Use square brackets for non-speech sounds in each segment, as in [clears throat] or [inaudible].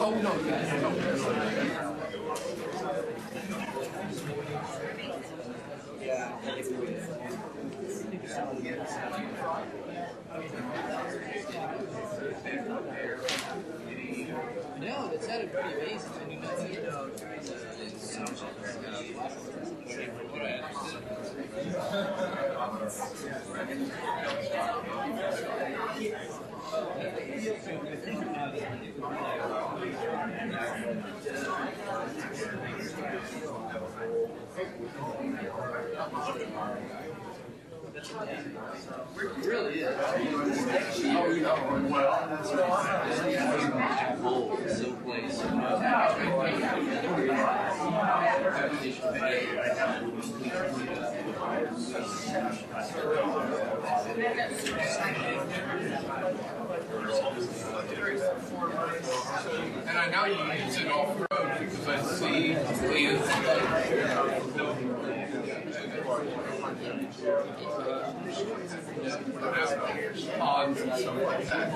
Oh no, no. That sounded pretty amazing. I knew nothing about It really is. Oh, you know, well, Bold, so place. and I know you use it off road because I see ponds and stuff like that.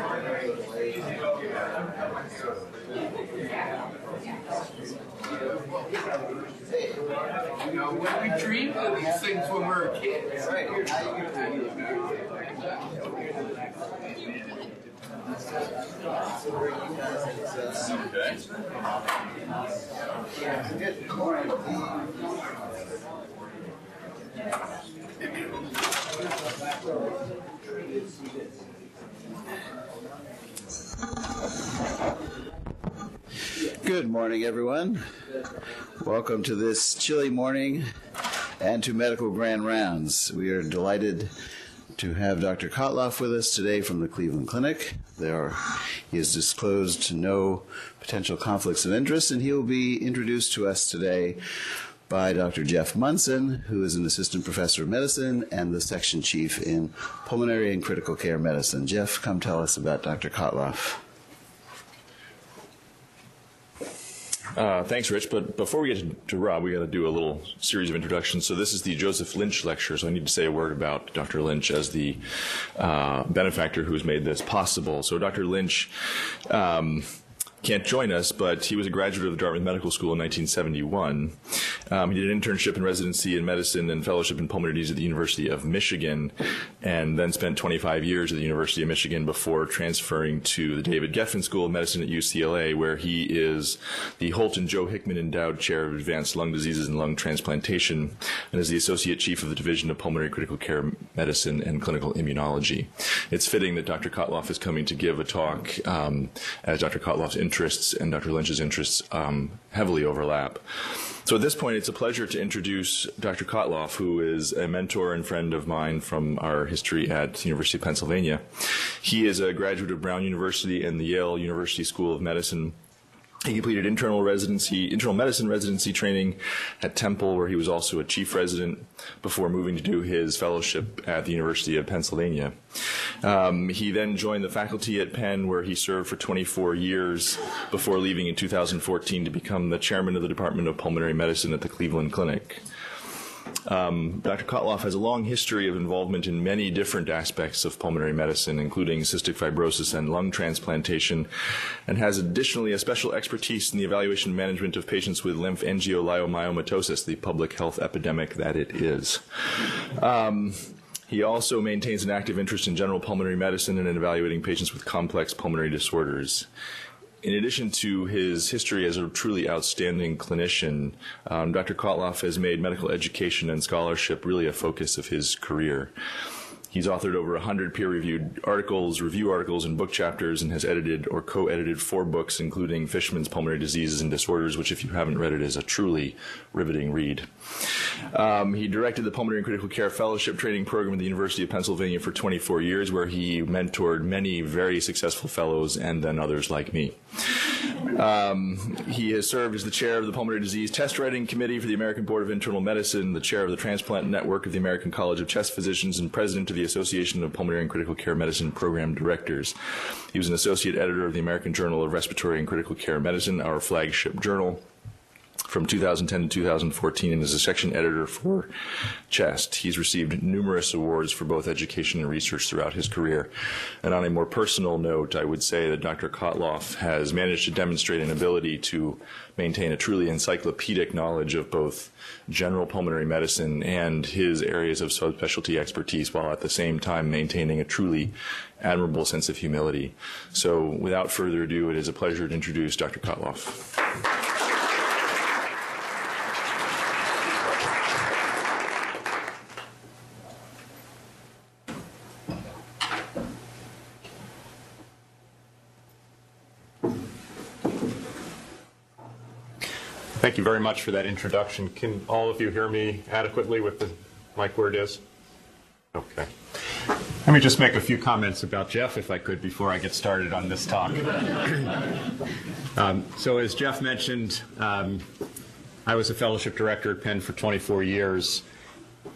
You know, when we dreamed of these things when we were kids. Good morning, everyone. Welcome to this chilly morning and to Medical Grand Rounds. We are delighted to have Dr. Kotloff with us today from the Cleveland Clinic. There he has disclosed no potential conflicts of interest, and he will be introduced to us today by Dr. Jeff Munson, who is an assistant professor of medicine and the section chief in pulmonary and critical care medicine. Jeff, come tell us about Dr. Kotloff. Uh, thanks, Rich. But before we get to, to Rob, we got to do a little series of introductions. So this is the Joseph Lynch lecture. So I need to say a word about Dr. Lynch as the uh, benefactor who has made this possible. So Dr. Lynch. Um, can't join us, but he was a graduate of the Dartmouth Medical School in 1971. Um, he did an internship and residency in medicine and fellowship in pulmonary disease at the University of Michigan, and then spent 25 years at the University of Michigan before transferring to the David Geffen School of Medicine at UCLA, where he is the Holt and Joe Hickman Endowed Chair of Advanced Lung Diseases and Lung Transplantation, and is the Associate Chief of the Division of Pulmonary Critical Care Medicine and Clinical Immunology. It's fitting that Dr. Kotloff is coming to give a talk um, as Dr. Kotloff's interests and Dr. Lynch's interests um, heavily overlap. So at this point, it's a pleasure to introduce Dr. Kotloff, who is a mentor and friend of mine from our history at University of Pennsylvania. He is a graduate of Brown University and the Yale University School of Medicine. He completed internal residency, internal medicine residency training at Temple, where he was also a chief resident before moving to do his fellowship at the University of Pennsylvania. Um, he then joined the faculty at Penn, where he served for 24 years before leaving in 2014 to become the chairman of the Department of Pulmonary Medicine at the Cleveland Clinic. Um, Dr. Kotloff has a long history of involvement in many different aspects of pulmonary medicine, including cystic fibrosis and lung transplantation, and has additionally a special expertise in the evaluation and management of patients with lymphangioleiomyomatosis, the public health epidemic that it is. Um, he also maintains an active interest in general pulmonary medicine and in evaluating patients with complex pulmonary disorders in addition to his history as a truly outstanding clinician, um, Dr. Kotloff has made medical education and scholarship really a focus of his career. He's authored over 100 peer reviewed articles, review articles, and book chapters, and has edited or co edited four books, including Fishman's Pulmonary Diseases and Disorders, which, if you haven't read it, is a truly riveting read. Um, he directed the Pulmonary and Critical Care Fellowship Training Program at the University of Pennsylvania for 24 years, where he mentored many very successful fellows and then others like me. Um, he has served as the chair of the Pulmonary Disease Test Writing Committee for the American Board of Internal Medicine, the chair of the Transplant Network of the American College of Chest Physicians, and president of the Association of Pulmonary and Critical Care Medicine Program Directors. He was an associate editor of the American Journal of Respiratory and Critical Care Medicine, our flagship journal from 2010 to 2014 and is a section editor for Chest. He's received numerous awards for both education and research throughout his career. And on a more personal note, I would say that Dr. Kotloff has managed to demonstrate an ability to maintain a truly encyclopedic knowledge of both general pulmonary medicine and his areas of subspecialty expertise while at the same time maintaining a truly admirable sense of humility. So without further ado, it is a pleasure to introduce Dr. Kotloff. Thank you very much for that introduction. Can all of you hear me adequately with the mic where it is? Okay. Let me just make a few comments about Jeff, if I could, before I get started on this talk. [coughs] um, so, as Jeff mentioned, um, I was a fellowship director at Penn for 24 years.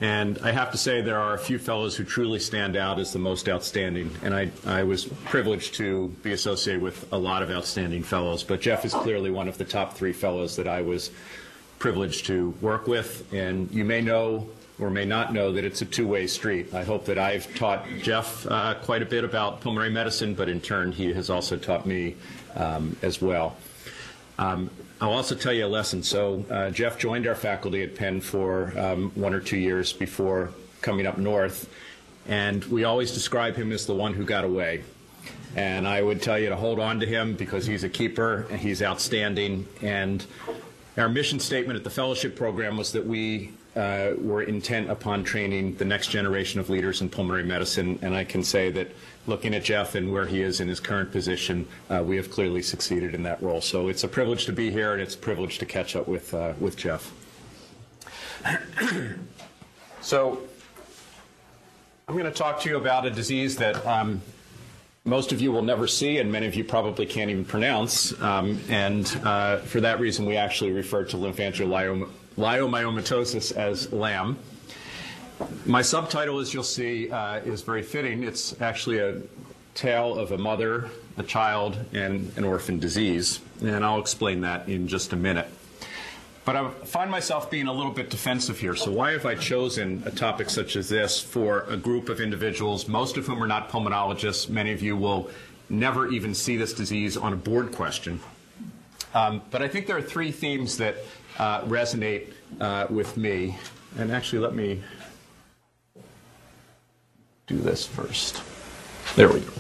And I have to say, there are a few fellows who truly stand out as the most outstanding. And I, I, was privileged to be associated with a lot of outstanding fellows. But Jeff is clearly one of the top three fellows that I was privileged to work with. And you may know or may not know that it's a two way street. I hope that I've taught Jeff uh, quite a bit about pulmonary medicine, but in turn, he has also taught me um, as well. Um, I'll also tell you a lesson. So, uh, Jeff joined our faculty at Penn for um, one or two years before coming up north, and we always describe him as the one who got away. And I would tell you to hold on to him because he's a keeper and he's outstanding. And our mission statement at the fellowship program was that we uh, were intent upon training the next generation of leaders in pulmonary medicine. And I can say that looking at Jeff and where he is in his current position, uh, we have clearly succeeded in that role. So it's a privilege to be here, and it's a privilege to catch up with uh, with Jeff. [coughs] so I'm going to talk to you about a disease that. Um, most of you will never see, and many of you probably can't even pronounce. Um, and uh, for that reason, we actually refer to leiomyomatosis as LAM. My subtitle, as you'll see, uh, is very fitting. It's actually a tale of a mother, a child, and an orphan disease. And I'll explain that in just a minute. But I find myself being a little bit defensive here. So, why have I chosen a topic such as this for a group of individuals, most of whom are not pulmonologists? Many of you will never even see this disease on a board question. Um, but I think there are three themes that uh, resonate uh, with me. And actually, let me do this first. There we go.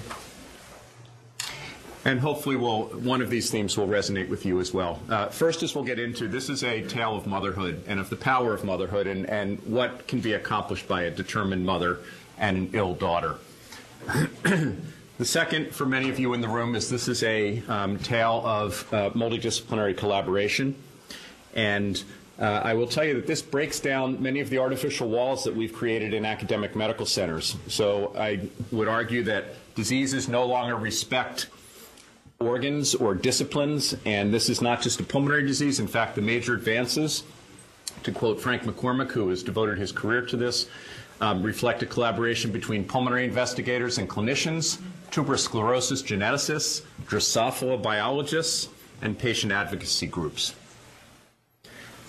And hopefully, will one of these themes will resonate with you as well. Uh, first, as we'll get into, this is a tale of motherhood and of the power of motherhood and, and what can be accomplished by a determined mother and an ill daughter. [clears throat] the second, for many of you in the room, is this is a um, tale of uh, multidisciplinary collaboration. And uh, I will tell you that this breaks down many of the artificial walls that we've created in academic medical centers. So I would argue that diseases no longer respect organs or disciplines, and this is not just a pulmonary disease. In fact, the major advances, to quote Frank McCormack, who has devoted his career to this, um, reflect a collaboration between pulmonary investigators and clinicians, tuberous sclerosis geneticists, Drosophila biologists, and patient advocacy groups.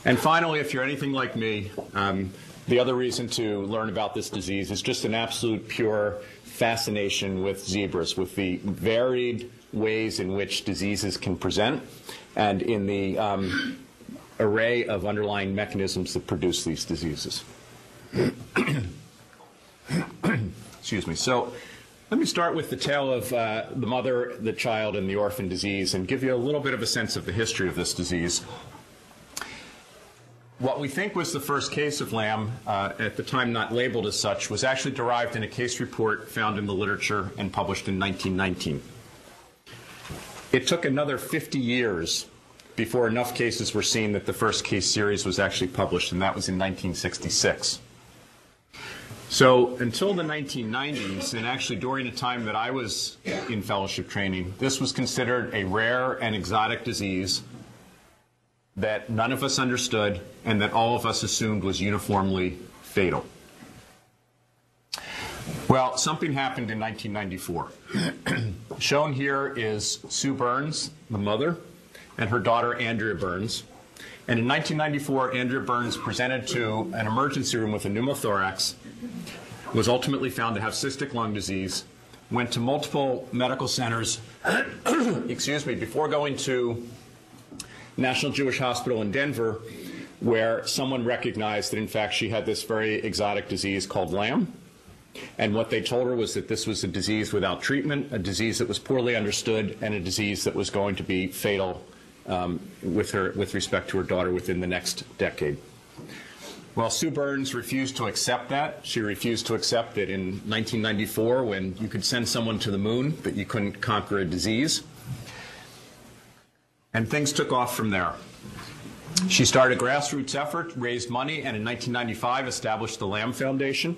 And finally, if you're anything like me, um, the other reason to learn about this disease is just an absolute pure fascination with zebras, with the varied ways in which diseases can present and in the um, array of underlying mechanisms that produce these diseases. [coughs] Excuse me. So let me start with the tale of uh, the mother, the child, and the orphan disease and give you a little bit of a sense of the history of this disease. What we think was the first case of LAM, uh, at the time not labeled as such, was actually derived in a case report found in the literature and published in 1919. It took another 50 years before enough cases were seen that the first case series was actually published, and that was in 1966. So until the 1990s, and actually during the time that I was in fellowship training, this was considered a rare and exotic disease that none of us understood and that all of us assumed was uniformly fatal. Well, something happened in 1994. [clears throat] Shown here is Sue Burns, the mother, and her daughter Andrea Burns. And in 1994, Andrea Burns presented to an emergency room with a pneumothorax, was ultimately found to have cystic lung disease, went to multiple medical centers, [clears throat] excuse me, before going to National Jewish Hospital in Denver, where someone recognized that in fact she had this very exotic disease called LAM. And what they told her was that this was a disease without treatment, a disease that was poorly understood, and a disease that was going to be fatal um, with her with respect to her daughter within the next decade. Well, Sue Burns refused to accept that. She refused to accept that in 1994, when you could send someone to the moon, that you couldn't conquer a disease. And things took off from there. She started a grassroots effort, raised money, and in 1995 established the LAM Foundation.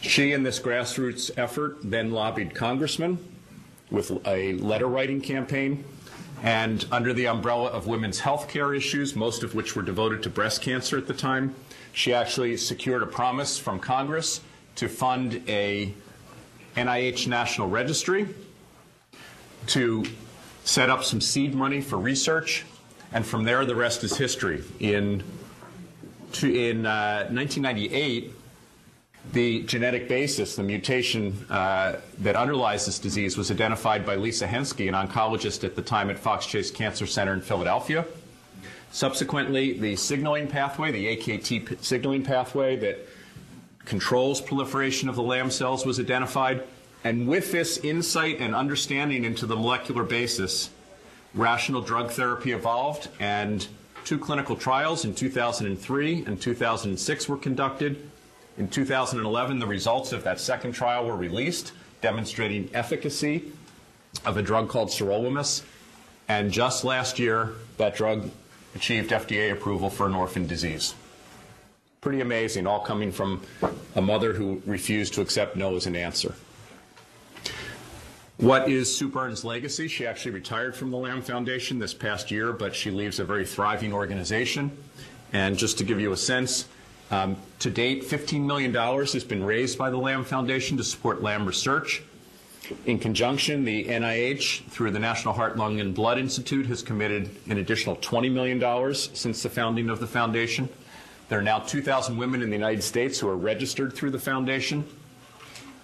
She, in this grassroots effort, then lobbied congressmen with a letter writing campaign and under the umbrella of women's health care issues, most of which were devoted to breast cancer at the time, she actually secured a promise from Congress to fund a NIH national registry, to set up some seed money for research, and from there the rest is history. In, in uh, 1998, the genetic basis, the mutation uh, that underlies this disease, was identified by Lisa Henske, an oncologist at the time at Fox Chase Cancer Center in Philadelphia. Subsequently, the signaling pathway, the AKT signaling pathway that controls proliferation of the LAM cells, was identified. And with this insight and understanding into the molecular basis, rational drug therapy evolved, and two clinical trials in 2003 and 2006 were conducted in 2011, the results of that second trial were released, demonstrating efficacy of a drug called sirolimus. And just last year, that drug achieved FDA approval for an orphan disease. Pretty amazing, all coming from a mother who refused to accept no as an answer. What is Sue Burns' legacy? She actually retired from the LAM Foundation this past year, but she leaves a very thriving organization. And just to give you a sense, um, to date, $15 million has been raised by the LAM Foundation to support LAM research. In conjunction, the NIH, through the National Heart, Lung, and Blood Institute, has committed an additional $20 million since the founding of the foundation. There are now 2,000 women in the United States who are registered through the foundation.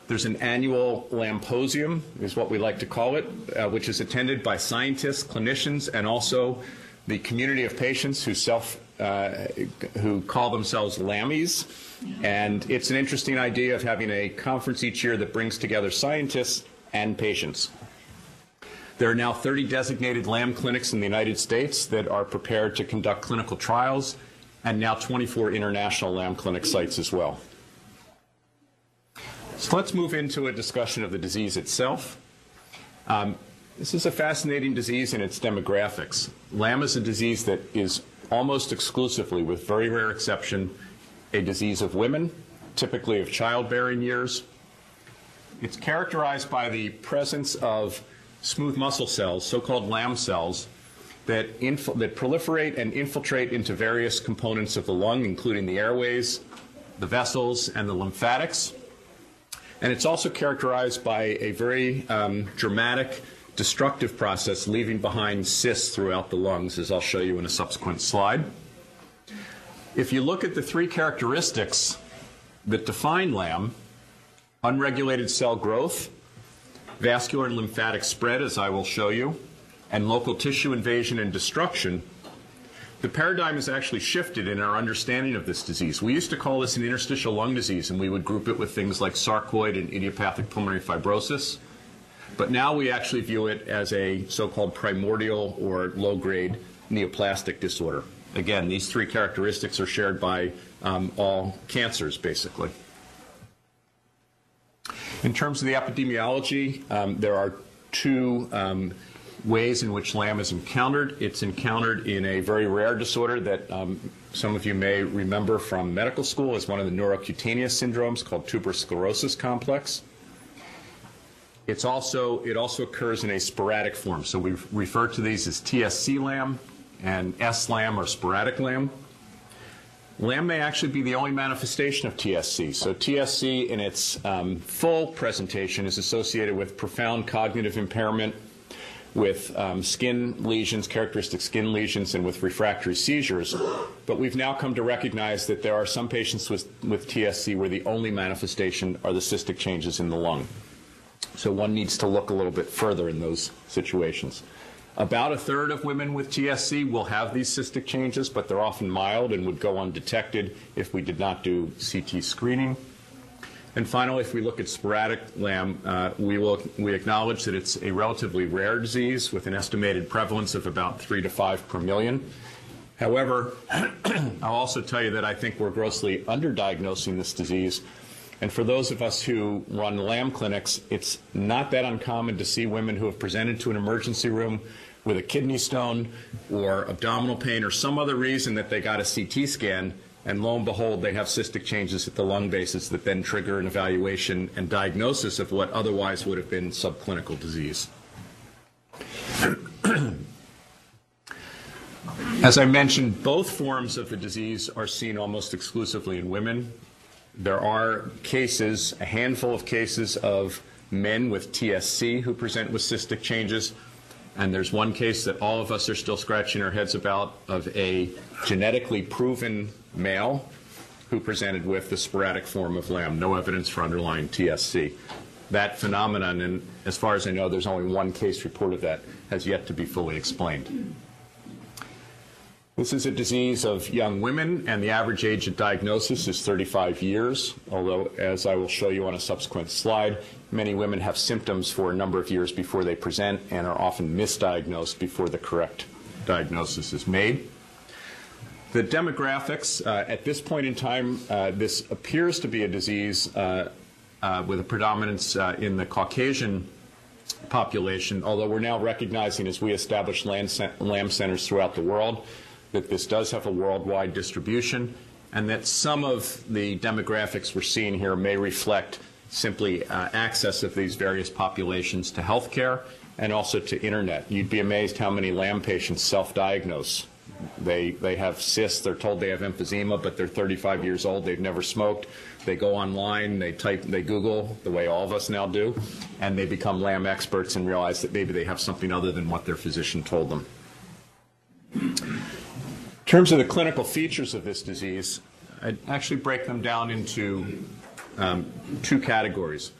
There's an annual LAMposium, is what we like to call it, uh, which is attended by scientists, clinicians, and also the community of patients who self uh, who call themselves Lammies. And it's an interesting idea of having a conference each year that brings together scientists and patients. There are now 30 designated LAM clinics in the United States that are prepared to conduct clinical trials, and now 24 international LAM clinic sites as well. So let's move into a discussion of the disease itself. Um, this is a fascinating disease in its demographics. LAM is a disease that is almost exclusively, with very rare exception, a disease of women, typically of childbearing years. It's characterized by the presence of smooth muscle cells, so-called LAM cells, that, that proliferate and infiltrate into various components of the lung, including the airways, the vessels, and the lymphatics. And it's also characterized by a very um, dramatic destructive process, leaving behind cysts throughout the lungs, as I'll show you in a subsequent slide. If you look at the three characteristics that define LAM, unregulated cell growth, vascular and lymphatic spread, as I will show you, and local tissue invasion and destruction, the paradigm has actually shifted in our understanding of this disease. We used to call this an interstitial lung disease, and we would group it with things like sarcoid and idiopathic pulmonary fibrosis. But now we actually view it as a so-called primordial or low-grade neoplastic disorder. Again, these three characteristics are shared by um, all cancers, basically. In terms of the epidemiology, um, there are two um, ways in which LAM is encountered. It's encountered in a very rare disorder that um, some of you may remember from medical school as one of the neurocutaneous syndromes called tuberous sclerosis complex. It's also, it also occurs in a sporadic form. So we refer to these as TSC LAM and S-LAM or sporadic LAM. LAM may actually be the only manifestation of TSC. So TSC in its um, full presentation is associated with profound cognitive impairment, with um, skin lesions, characteristic skin lesions, and with refractory seizures. But we've now come to recognize that there are some patients with, with TSC where the only manifestation are the cystic changes in the lung. So one needs to look a little bit further in those situations. About a third of women with TSC will have these cystic changes, but they're often mild and would go undetected if we did not do CT screening. And finally, if we look at sporadic LAM, uh, we, will, we acknowledge that it's a relatively rare disease with an estimated prevalence of about 3 to 5 per million. However, [clears throat] I'll also tell you that I think we're grossly underdiagnosing this disease. And for those of us who run LAM clinics, it's not that uncommon to see women who have presented to an emergency room with a kidney stone or abdominal pain or some other reason that they got a CT scan and lo and behold, they have cystic changes at the lung bases that then trigger an evaluation and diagnosis of what otherwise would have been subclinical disease. [clears throat] As I mentioned, both forms of the disease are seen almost exclusively in women. There are cases, a handful of cases of men with TSC who present with cystic changes. And there's one case that all of us are still scratching our heads about of a genetically proven male who presented with the sporadic form of LAM, no evidence for underlying TSC. That phenomenon, and as far as I know, there's only one case reported that, has yet to be fully explained. This is a disease of young women, and the average age of diagnosis is 35 years, although, as I will show you on a subsequent slide, many women have symptoms for a number of years before they present and are often misdiagnosed before the correct diagnosis is made. The demographics, uh, at this point in time, uh, this appears to be a disease uh, uh with a predominance uh, in the Caucasian population, although we're now recognizing as we establish LAM centers throughout the world that this does have a worldwide distribution and that some of the demographics we're seeing here may reflect simply access of these various populations to health care and also to internet. You'd be amazed how many LAM patients self-diagnose they, they have cysts. They're told they have emphysema, but they're 35 years old. They've never smoked. They go online, they type, they Google, the way all of us now do, and they become LAM experts and realize that maybe they have something other than what their physician told them. In terms of the clinical features of this disease, I'd actually break them down into um, two categories.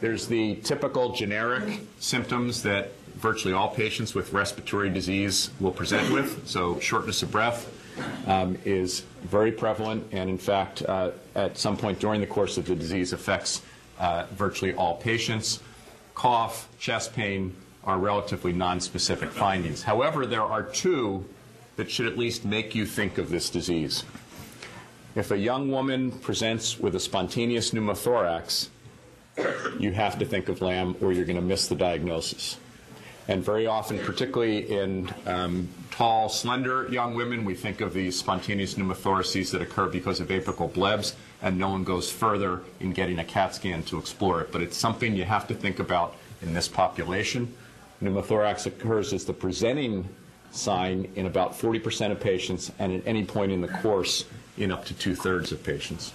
There's the typical generic symptoms that virtually all patients with respiratory disease will present with. So shortness of breath um, is very prevalent, and in fact, uh, at some point during the course of the disease, affects uh, virtually all patients. Cough, chest pain are relatively nonspecific findings. However, there are two that should at least make you think of this disease. If a young woman presents with a spontaneous pneumothorax, you have to think of LAM or you're going to miss the diagnosis. And very often, particularly in um, tall, slender young women, we think of these spontaneous pneumothoraces that occur because of apical blebs, and no one goes further in getting a CAT scan to explore it. But it's something you have to think about in this population. Pneumothorax occurs as the presenting sign in about 40% of patients, and at any point in the course, in up to two thirds of patients.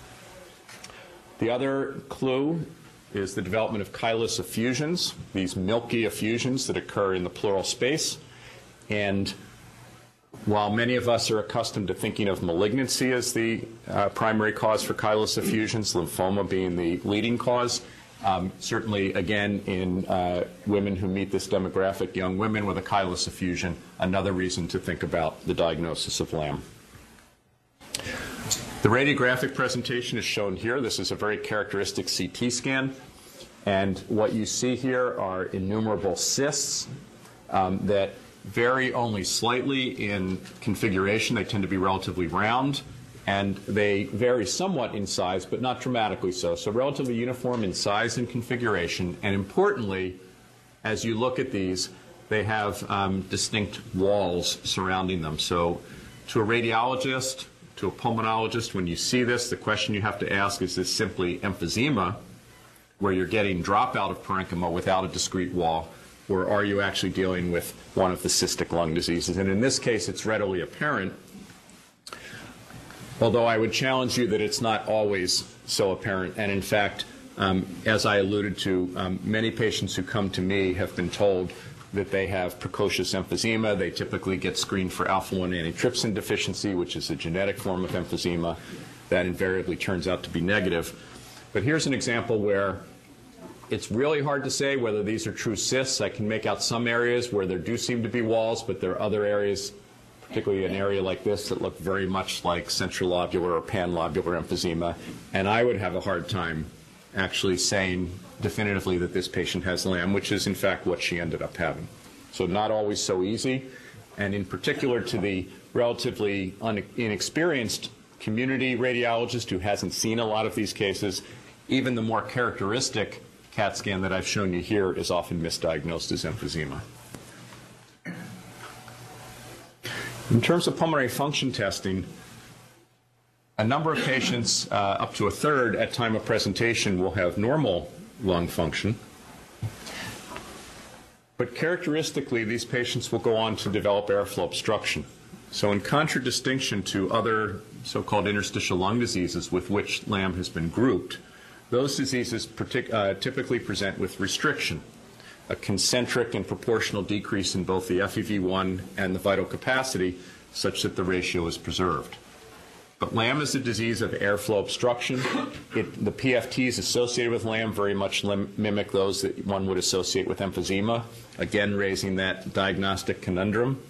The other clue is the development of chylous effusions, these milky effusions that occur in the pleural space. And while many of us are accustomed to thinking of malignancy as the uh, primary cause for chylous effusions, lymphoma being the leading cause, um, certainly, again, in uh, women who meet this demographic, young women with a chylous effusion, another reason to think about the diagnosis of LAM. The radiographic presentation is shown here. This is a very characteristic CT scan. And what you see here are innumerable cysts um, that vary only slightly in configuration. They tend to be relatively round, and they vary somewhat in size, but not dramatically so. So relatively uniform in size and configuration, and importantly, as you look at these, they have um, distinct walls surrounding them. So to a radiologist, to a pulmonologist, when you see this, the question you have to ask is this simply emphysema, where you're getting dropout of parenchyma without a discrete wall, or are you actually dealing with one of the cystic lung diseases? And in this case, it's readily apparent, although I would challenge you that it's not always so apparent. And in fact, um, as I alluded to, um, many patients who come to me have been told that they have precocious emphysema. They typically get screened for alpha-1 antitrypsin deficiency, which is a genetic form of emphysema that invariably turns out to be negative. But here's an example where it's really hard to say whether these are true cysts. I can make out some areas where there do seem to be walls, but there are other areas, particularly an area like this, that look very much like centrilobular or panlobular emphysema. And I would have a hard time actually saying definitively that this patient has LAM, which is in fact what she ended up having. So not always so easy. And in particular to the relatively inexperienced community radiologist who hasn't seen a lot of these cases, even the more characteristic CAT scan that I've shown you here is often misdiagnosed as emphysema. In terms of pulmonary function testing, a number of patients, uh, up to a third at time of presentation, will have normal lung function. But characteristically, these patients will go on to develop airflow obstruction. So, in contradistinction to other so called interstitial lung diseases with which LAM has been grouped, those diseases partic- uh, typically present with restriction, a concentric and proportional decrease in both the FEV1 and the vital capacity, such that the ratio is preserved. But LAM is a disease of airflow obstruction. It, the PFTs associated with LAM very much mimic those that one would associate with emphysema, again raising that diagnostic conundrum.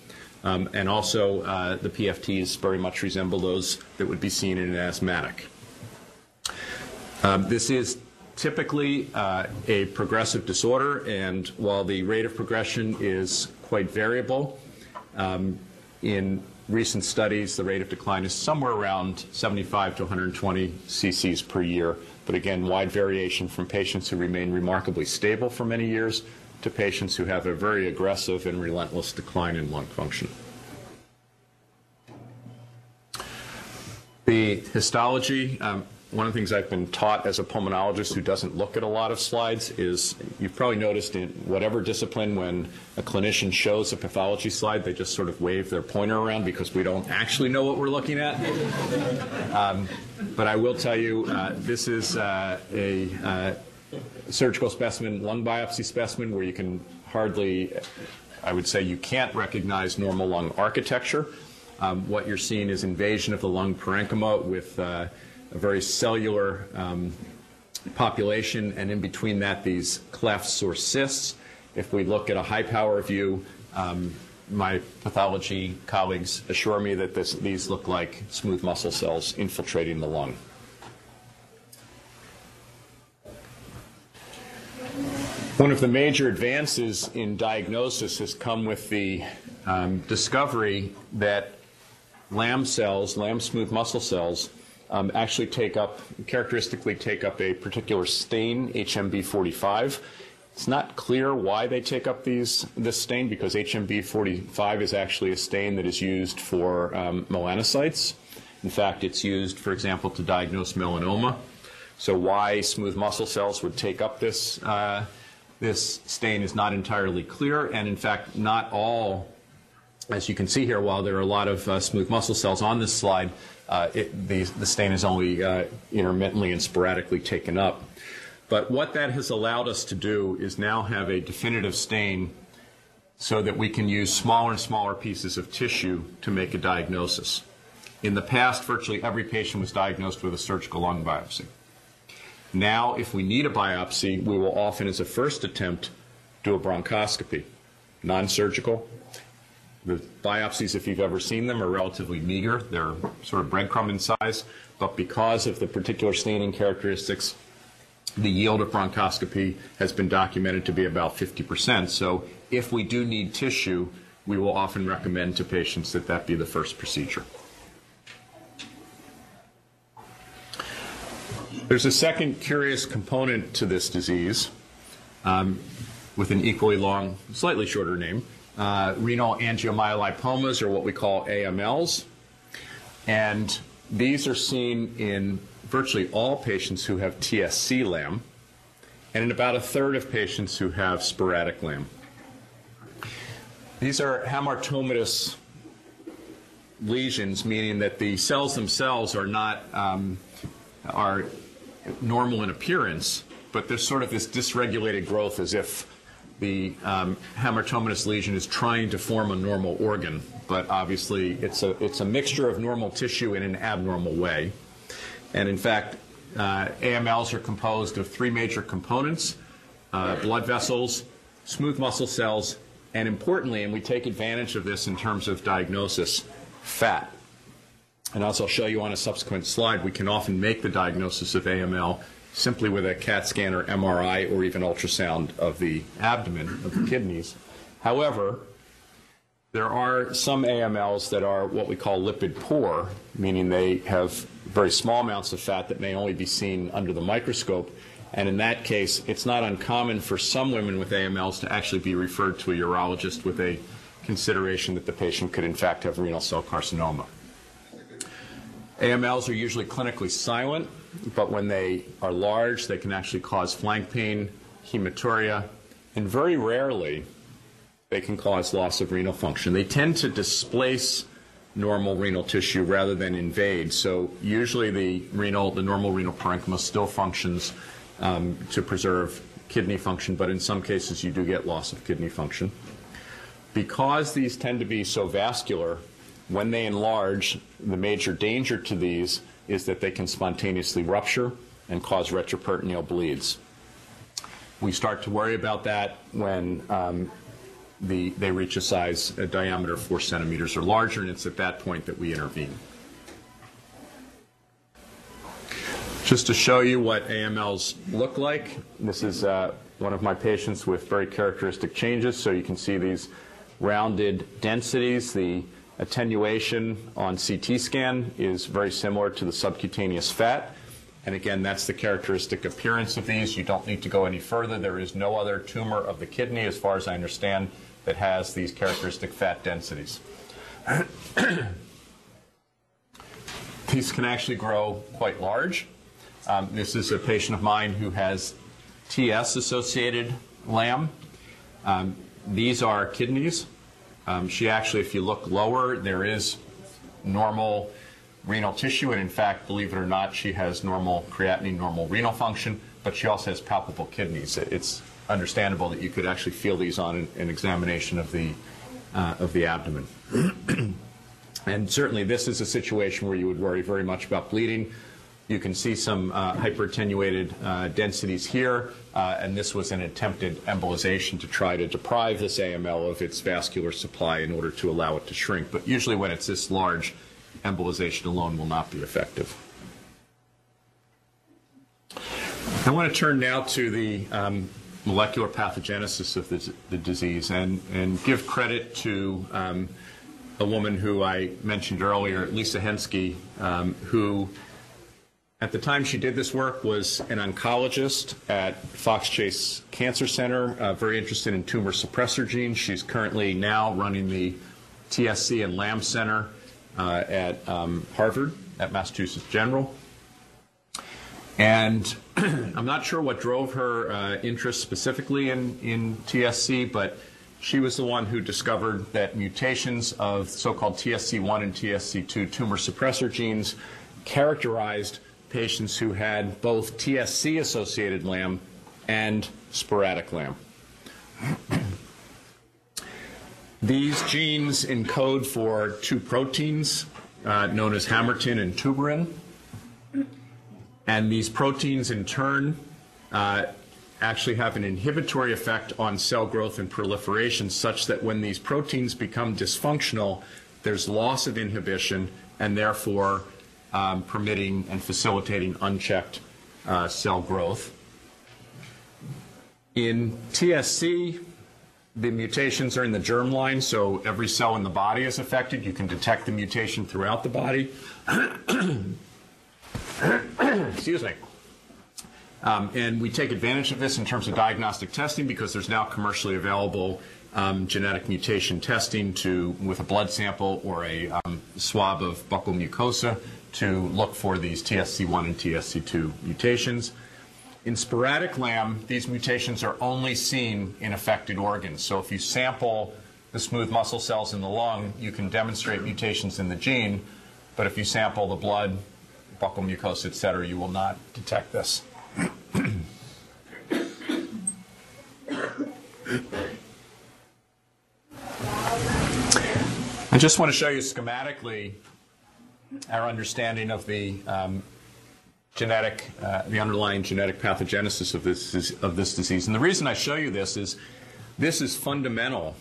Um, and also, uh, the PFTs very much resemble those that would be seen in an asthmatic. Um, this is typically uh, a progressive disorder, and while the rate of progression is quite variable, um, in recent studies, the rate of decline is somewhere around 75 to 120 cc's per year. But again, wide variation from patients who remain remarkably stable for many years to patients who have a very aggressive and relentless decline in lung function. The histology, um, one of the things I've been taught as a pulmonologist who doesn't look at a lot of slides is you've probably noticed in whatever discipline when a clinician shows a pathology slide, they just sort of wave their pointer around because we don't actually know what we're looking at. Um, but I will tell you, uh, this is uh, a uh, surgical specimen, lung biopsy specimen, where you can hardly, I would say, you can't recognize normal lung architecture. Um, what you're seeing is invasion of the lung parenchyma with uh, a very cellular um, population, and in between that, these clefts or cysts. If we look at a high power view, um, my pathology colleagues assure me that this, these look like smooth muscle cells infiltrating the lung. One of the major advances in diagnosis has come with the um, discovery that LAM cells, LAM smooth muscle cells, um, actually take up, characteristically take up a particular stain, HMB45. It's not clear why they take up these this stain because HMB45 is actually a stain that is used for um, melanocytes. In fact, it's used, for example, to diagnose melanoma. So why smooth muscle cells would take up this uh, this stain is not entirely clear, and in fact, not all. As you can see here, while there are a lot of uh, smooth muscle cells on this slide, uh, it, the, the, stain is only uh, intermittently and sporadically taken up. But what that has allowed us to do is now have a definitive stain so that we can use smaller and smaller pieces of tissue to make a diagnosis. In the past, virtually every patient was diagnosed with a surgical lung biopsy. Now, if we need a biopsy, we will often, as a first attempt, do a bronchoscopy, non surgical, the biopsies, if you've ever seen them, are relatively meager. They're sort of breadcrumb in size, but because of the particular staining characteristics, the yield of bronchoscopy has been documented to be about 50%. So if we do need tissue, we will often recommend to patients that that be the first procedure. There's a second curious component to this disease um, with an equally long, slightly shorter name. Uh, renal angiomyolipomas, or what we call AMLs. And these are seen in virtually all patients who have TSC LAM, and in about a third of patients who have sporadic LAM. These are hamartomatous lesions, meaning that the cells themselves are not um, are normal in appearance, but there's sort of this dysregulated growth as if the um, hamartomatous lesion is trying to form a normal organ, but obviously it's a, it's a mixture of normal tissue in an abnormal way. And in fact, uh, AMLs are composed of three major components uh, blood vessels, smooth muscle cells, and importantly, and we take advantage of this in terms of diagnosis, fat. And as I'll show you on a subsequent slide, we can often make the diagnosis of AML simply with a CAT scan or MRI or even ultrasound of the abdomen, of the kidneys. However, there are some AMLs that are what we call lipid poor, meaning they have very small amounts of fat that may only be seen under the microscope. And in that case, it's not uncommon for some women with AMLs to actually be referred to a urologist with a consideration that the patient could in fact have renal cell carcinoma. AMLs are usually clinically silent, but when they are large, they can actually cause flank pain, hematuria, and very rarely they can cause loss of renal function. They tend to displace normal renal tissue rather than invade. So usually the renal, the normal renal parenchyma still functions um, to preserve kidney function, but in some cases you do get loss of kidney function. Because these tend to be so vascular, when they enlarge, the major danger to these is that they can spontaneously rupture and cause retroperitoneal bleeds. We start to worry about that when um, the, they reach a size, a diameter of four centimeters or larger, and it's at that point that we intervene. Just to show you what AMLs look like, this is uh, one of my patients with very characteristic changes. So you can see these rounded densities. The attenuation on CT scan is very similar to the subcutaneous fat. And again, that's the characteristic appearance of these. You don't need to go any further. There is no other tumor of the kidney, as far as I understand, that has these characteristic fat densities. [clears throat] these can actually grow quite large. Um, this is a patient of mine who has TS associated LAM. Um, these are kidneys. Um, she actually, if you look lower, there is normal renal tissue, and in fact, believe it or not, she has normal creatinine, normal renal function, but she also has palpable kidneys. It's understandable that you could actually feel these on an, examination of the uh, of the abdomen. [clears throat] and certainly, this is a situation where you would worry very much about bleeding. You can see some uh, hyperattenuated uh, densities here, uh, and this was an attempted embolization to try to deprive this AML of its vascular supply in order to allow it to shrink. But usually, when it's this large, embolization alone will not be effective. I want to turn now to the um, molecular pathogenesis of the, the, disease and, and give credit to um, a woman who I mentioned earlier, Lisa Henske, um, who at the time she did this work was an oncologist at Fox Chase Cancer Center, uh, very interested in tumor suppressor genes. She's currently now running the TSC and LAM Center uh, at um, Harvard, at Massachusetts General. And [clears throat] I'm not sure what drove her uh, interest specifically in, in TSC, but she was the one who discovered that mutations of so-called TSC1 and TSC2 tumor suppressor genes characterized patients who had both TSC associated LAM and sporadic LAM. [clears throat] These genes encode for two proteins uh, known as hamartin and tuberin. And these proteins, in turn, uh, actually have an inhibitory effect on cell growth and proliferation, such that when these proteins become dysfunctional, there's loss of inhibition and therefore um, permitting and facilitating unchecked uh, cell growth. In TSC, the mutations are in the germline, so every cell in the body is affected. You can detect the mutation throughout the body. [coughs] Excuse me. Um, and we take advantage of this in terms of diagnostic testing because there's now commercially available um, genetic mutation testing to with a blood sample or a um, swab of buccal mucosa to look for these TSC1 and TSC2 mutations. In sporadic LAM, these mutations are only seen in affected organs. So if you sample the smooth muscle cells in the lung, you can demonstrate mutations in the gene, but if you sample the blood, buccal mucosa, et cetera, you will not detect this. [coughs] I just want to show you schematically our understanding of the um, genetic, uh, the underlying genetic pathogenesis of this of this disease. And the reason I show you this is this is fundamental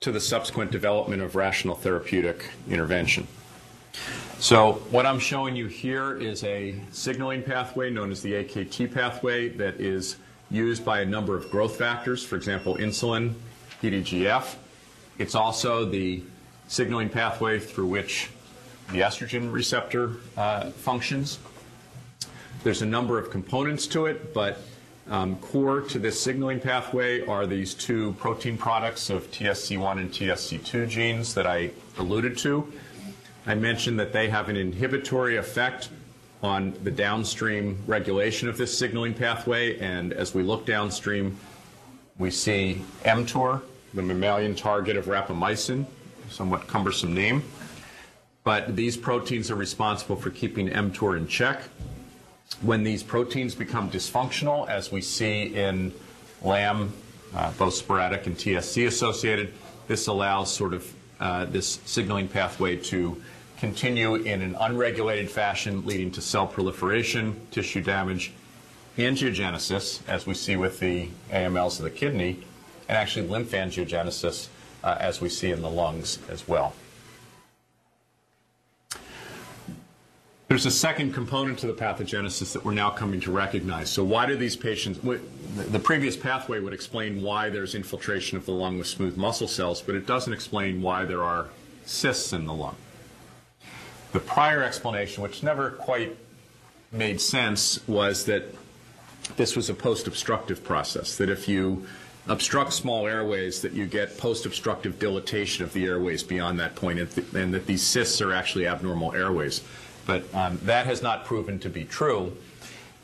to the subsequent development of rational therapeutic intervention. So what I'm showing you here is a signaling pathway known as the AKT pathway that is used by a number of growth factors, for example, insulin, PDGF. It's also the signaling pathway through which the estrogen receptor uh, functions. There's a number of components to it, but um, core to this signaling pathway are these two protein products of TSC1 and TSC2 genes that I alluded to. I mentioned that they have an inhibitory effect on the downstream regulation of this signaling pathway, and as we look downstream, we see mTOR, the mammalian target of rapamycin, somewhat cumbersome name. But these proteins are responsible for keeping mTOR in check. When these proteins become dysfunctional, as we see in LAM, uh, both sporadic and TSC associated, this allows sort of uh, this signaling pathway to continue in an unregulated fashion, leading to cell proliferation, tissue damage, angiogenesis, as we see with the AMLs of the kidney, and actually lymphangiogenesis, uh, as we see in the lungs as well. There's a second component to the pathogenesis that we're now coming to recognize. So why do these patients, the previous pathway would explain why there's infiltration of the lung with smooth muscle cells, but it doesn't explain why there are cysts in the lung. The prior explanation, which never quite made sense, was that this was a post-obstructive process, that if you obstruct small airways, that you get post-obstructive dilatation of the airways beyond that point, and, th- and that these cysts are actually abnormal airways. But um, that has not proven to be true.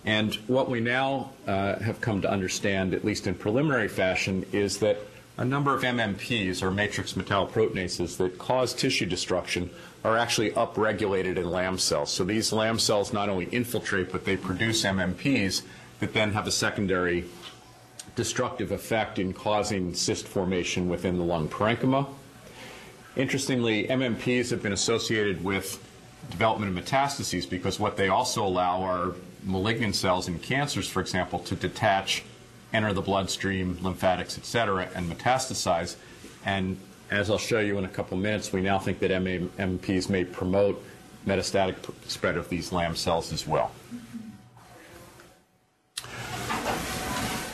And what we now uh, have come to understand, at least in preliminary fashion, is that a number of MMPs, or matrix metalloproteinases, that cause tissue destruction are actually upregulated in LAM cells. So these LAM cells not only infiltrate, but they produce MMPs that then have a secondary destructive effect in causing cyst formation within the lung parenchyma. Interestingly, MMPs have been associated with development of metastases because what they also allow are malignant cells in cancers, for example, to detach, enter the bloodstream, lymphatics, et cetera, and metastasize. And as I'll show you in a couple minutes, we now think that MMPs may promote metastatic spread of these LAM cells as well.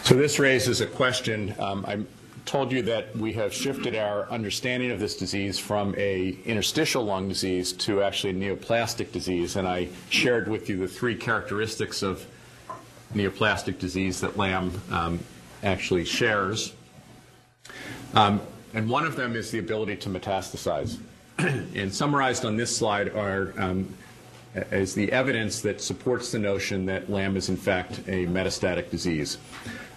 So this raises a question. Um, told you that we have shifted our understanding of this disease from a interstitial lung disease to actually a neoplastic disease, and I shared with you the three characteristics of neoplastic disease that LAM um, actually shares. Um, and one of them is the ability to metastasize. [clears throat] and summarized on this slide are um, is the evidence that supports the notion that LAM is in fact a metastatic disease.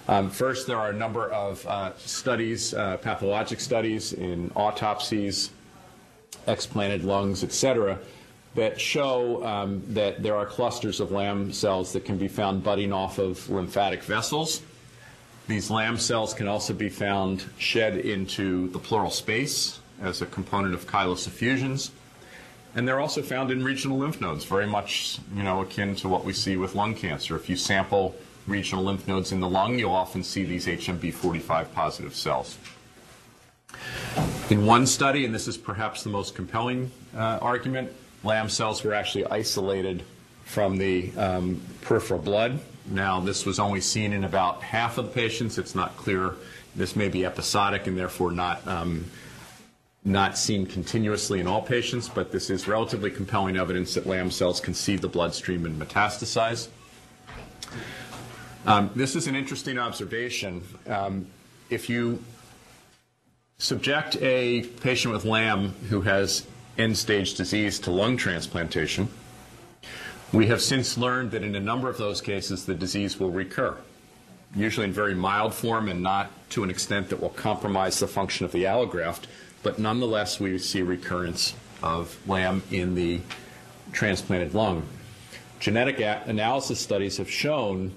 Um, first, there are a number of uh, studies, uh, pathologic studies in autopsies, explanted lungs, et cetera, that show um, that there are clusters of LAM cells that can be found budding off of lymphatic vessels. These LAM cells can also be found shed into the pleural space as a component of chylous effusions. And they're also found in regional lymph nodes, very much you know, akin to what we see with lung cancer. If you sample regional lymph nodes in the lung, you'll often see these HMB45 positive cells. In one study, and this is perhaps the most compelling uh, argument, LAM cells were actually isolated from the um, peripheral blood Now, this was only seen in about half of the patients. It's not clear. This may be episodic and therefore not um, not seen continuously in all patients, but this is relatively compelling evidence that LAM cells can seed the bloodstream and metastasize. Um, this is an interesting observation. Um, if you subject a patient with LAM who has end-stage disease to lung transplantation, we have since learned that in a number of those cases the disease will recur, usually in very mild form and not to an extent that will compromise the function of the allograft, but nonetheless we see recurrence of LAM in the transplanted lung. Genetic analysis studies have shown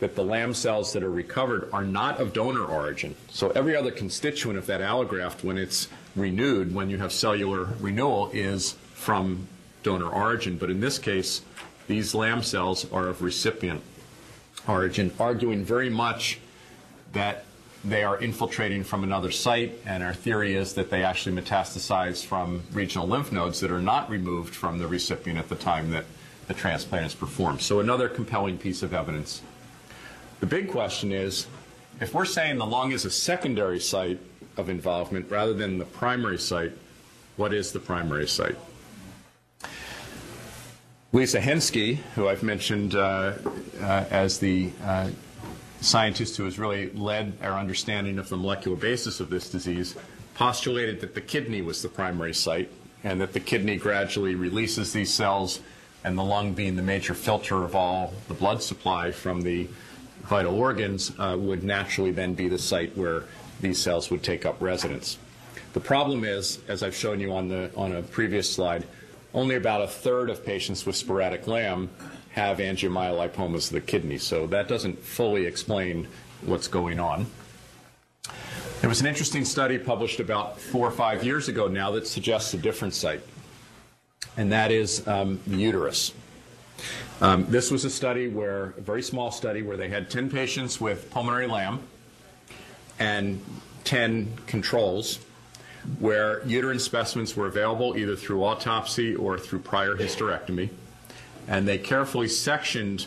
that the LAM cells that are recovered are not of donor origin. So every other constituent of that allograft, when it's renewed, when you have cellular renewal, is from donor origin. But in this case, these LAM cells are of recipient origin, arguing very much that they are infiltrating from another site, and our theory is that they actually metastasize from regional lymph nodes that are not removed from the recipient at the time that the transplant is performed. So another compelling piece of evidence. The big question is, if we're saying the lung is a secondary site of involvement rather than the primary site, what is the primary site? Lisa Henske, who I've mentioned uh, uh, as the uh, scientist who has really led our understanding of the molecular basis of this disease, postulated that the kidney was the primary site and that the kidney gradually releases these cells, and the lung, being the major filter of all the blood supply from the vital organs, uh, would naturally then be the site where these cells would take up residence. The problem is, as I've shown you on, the, on a previous slide, only about a third of patients with sporadic LAM have angiomyolipomas of the kidney, so that doesn't fully explain what's going on. There was an interesting study published about four or five years ago now that suggests a different site, and that is um, the uterus. Um, this was a study where, a very small study, where they had 10 patients with pulmonary LAM and 10 controls, where uterine specimens were available either through autopsy or through prior hysterectomy. And they carefully sectioned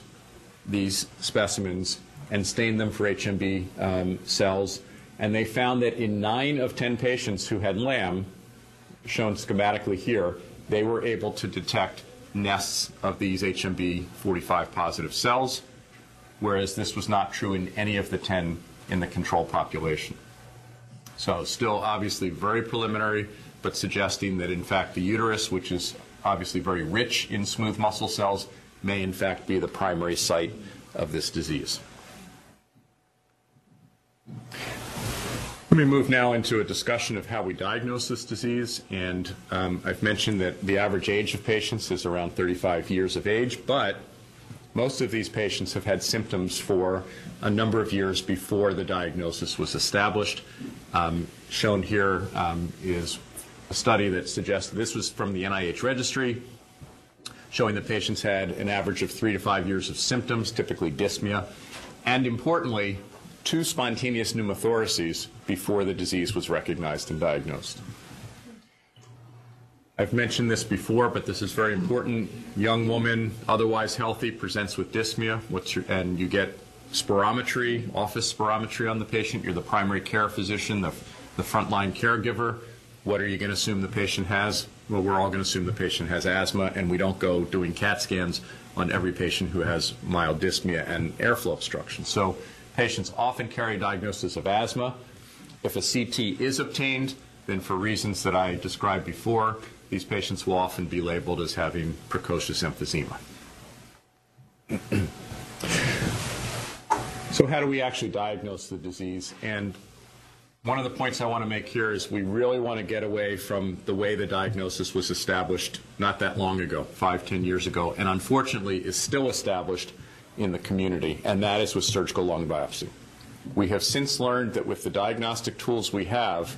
these specimens and stained them for HMB um, cells. And they found that in nine of 10 patients who had LAM, shown schematically here, they were able to detect nests of these HMB 45 positive cells, whereas this was not true in any of the 10 in the control population. So still obviously very preliminary, but suggesting that in fact the uterus, which is obviously very rich in smooth muscle cells, may in fact be the primary site of this disease. Let me move now into a discussion of how we diagnose this disease. And um, I've mentioned that the average age of patients is around 35 years of age, but most of these patients have had symptoms for a number of years before the diagnosis was established. Um, shown here um, is a study that suggests this was from the NIH registry, showing that patients had an average of three to five years of symptoms, typically dyspnea, and importantly, two spontaneous pneumothoraces before the disease was recognized and diagnosed. I've mentioned this before, but this is very important. Young woman, otherwise healthy, presents with dyspnea, what's your, and you get spirometry, office spirometry on the patient. You're the primary care physician, the, the frontline caregiver. What are you going to assume the patient has? Well, we're all going to assume the patient has asthma, and we don't go doing CAT scans on every patient who has mild dyspnea and airflow obstruction. So patients often carry a diagnosis of asthma. If a CT is obtained, then for reasons that I described before, these patients will often be labeled as having precocious emphysema. [clears throat] so how do we actually diagnose the disease? And one of the points I want to make here is we really want to get away from the way the diagnosis was established not that long ago, five, ten years ago, and unfortunately is still established in the community, and that is with surgical lung biopsy. We have since learned that with the diagnostic tools we have,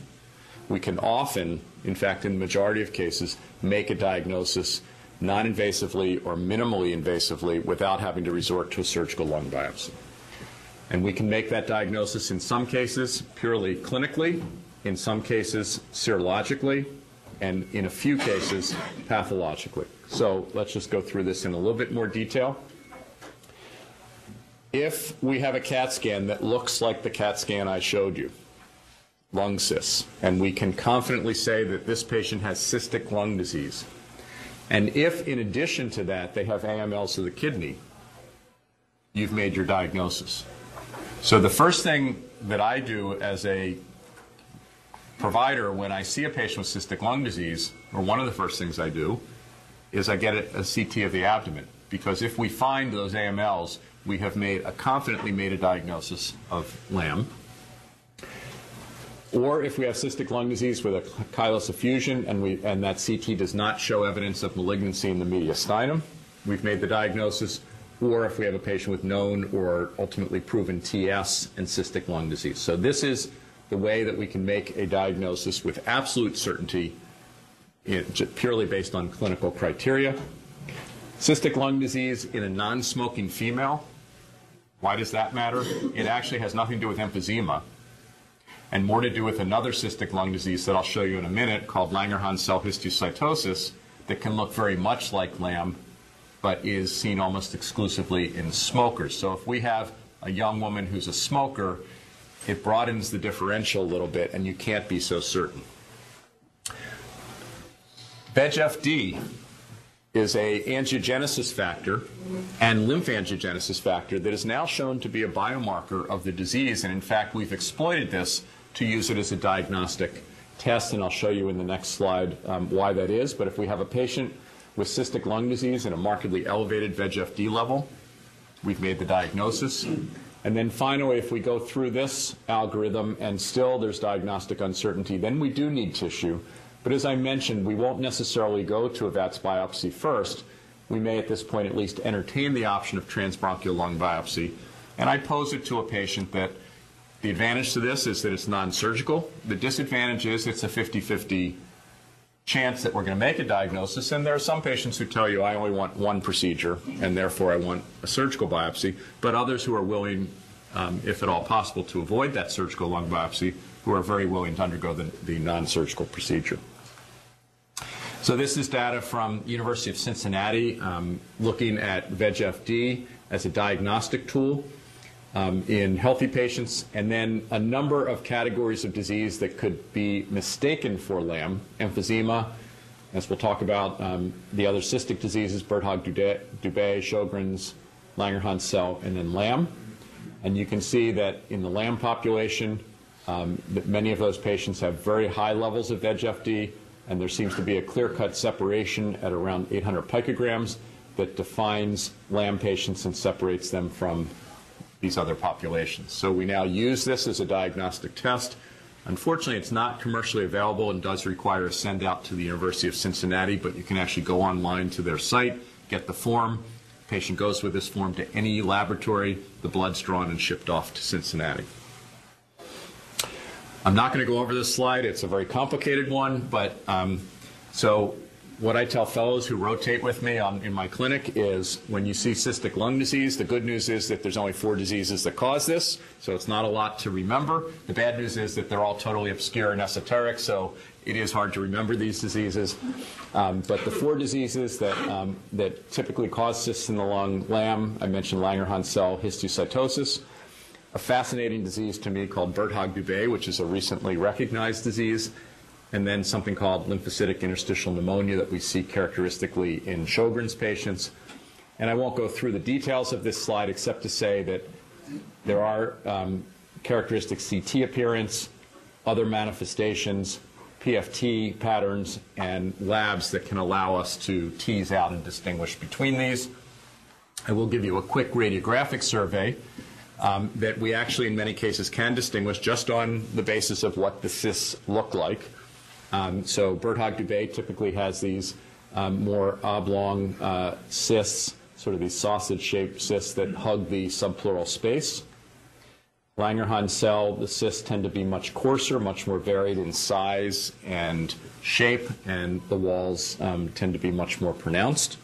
we can often, in fact, in the majority of cases, make a diagnosis non invasively or minimally invasively without having to resort to a surgical lung biopsy. And we can make that diagnosis in some cases purely clinically, in some cases serologically, and in a few cases pathologically. So let's just go through this in a little bit more detail. If we have a CAT scan that looks like the CAT scan I showed you, lung cysts, and we can confidently say that this patient has cystic lung disease, and if in addition to that they have AMLs of the kidney, you've made your diagnosis. So the first thing that I do as a provider when I see a patient with cystic lung disease, or one of the first things I do, is I get a, a CT of the abdomen. Because if we find those AMLs, we have made a confidently made a diagnosis of LAM. Or if we have cystic lung disease with a chylous effusion and, we, and that CT does not show evidence of malignancy in the mediastinum, we've made the diagnosis. Or if we have a patient with known or ultimately proven TS and cystic lung disease. So this is the way that we can make a diagnosis with absolute certainty eh, in, purely based on clinical criteria. Cystic lung disease in a non-smoking female. Why does that matter? It actually has nothing to do with emphysema and more to do with another cystic lung disease that I'll show you in a minute called Langerhans cell histiocytosis that can look very much like LAM but is seen almost exclusively in smokers. So if we have a young woman who's a smoker, it broadens the differential a little bit and you can't be so certain. VEGF-D is a angiogenesis factor and lymphangiogenesis factor that is now shown to be a biomarker of the disease. And in fact, we've exploited this to use it as a diagnostic test. And I'll show you in the next slide um, why that is. But if we have a patient with cystic lung disease and a markedly elevated VEGF-D level, we've made the diagnosis. And then finally, if we go through this algorithm and still there's diagnostic uncertainty, then we do need tissue. But as I mentioned, we won't necessarily go to a VATS biopsy first. We may at this point at least entertain the option of transbronchial lung biopsy. And I pose it to a patient that the advantage to this is that it's non-surgical. The disadvantage is it's a 50-50 chance that we're going to make a diagnosis. And there are some patients who tell you, I only want one procedure, and therefore I want a surgical biopsy. But others who are willing, um, if at all possible, to avoid that surgical lung biopsy, who are very willing to undergo the, the non-surgical procedure. So this is data from University of Cincinnati um, looking at VEGF-D as a diagnostic tool um, in healthy patients, and then a number of categories of disease that could be mistaken for LAM, emphysema, as we'll talk about, um, the other cystic diseases, Birt-Hogg-Dubé, Sjogren's, Langerhans cell, and then LAM. And you can see that in the LAM population, um, that many of those patients have very high levels of VEGF-D, and there seems to be a clear-cut separation at around 800 picograms that defines LAM patients and separates them from these other populations. So we now use this as a diagnostic test. Unfortunately, it's not commercially available and does require a send out to the University of Cincinnati, but you can actually go online to their site, get the form. patient goes with this form to any laboratory, the blood's drawn and shipped off to Cincinnati. I'm not going to go over this slide. It's a very complicated one, but um, so what I tell fellows who rotate with me on, in my clinic is when you see cystic lung disease, the good news is that there's only four diseases that cause this, so it's not a lot to remember. The bad news is that they're all totally obscure and esoteric, so it is hard to remember these diseases. Um, but the four diseases that, um, that typically cause cysts in the lung, LAM, I mentioned Langerhans cell histiocytosis, a fascinating disease to me called Birt-Hogg-Dubé, which is a recently recognized disease, and then something called lymphocytic interstitial pneumonia that we see characteristically in Sjogren's patients. And I won't go through the details of this slide except to say that there are um, characteristic CT appearance, other manifestations, PFT patterns, and labs that can allow us to tease out and distinguish between these. I will give you a quick radiographic survey um, that we actually, in many cases, can distinguish just on the basis of what the cysts look like. Um, so Birt-Hogg-Dubé typically has these um, more oblong uh, cysts, sort of these sausage-shaped cysts that hug the subpleural space. Langerhans cell, the cysts tend to be much coarser, much more varied in size and shape, and the walls um, tend to be much more pronounced.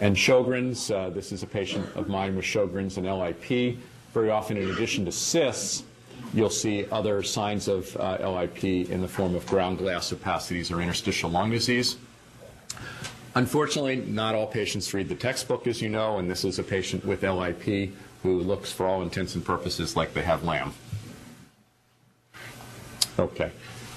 And Sjogren's, uh, this is a patient of mine with Sjogren's and LIP. Very often, in addition to cysts, you'll see other signs of uh, LIP in the form of ground glass opacities or interstitial lung disease. Unfortunately, not all patients read the textbook, as you know, and this is a patient with LIP who looks, for all intents and purposes, like they have LAM. Okay.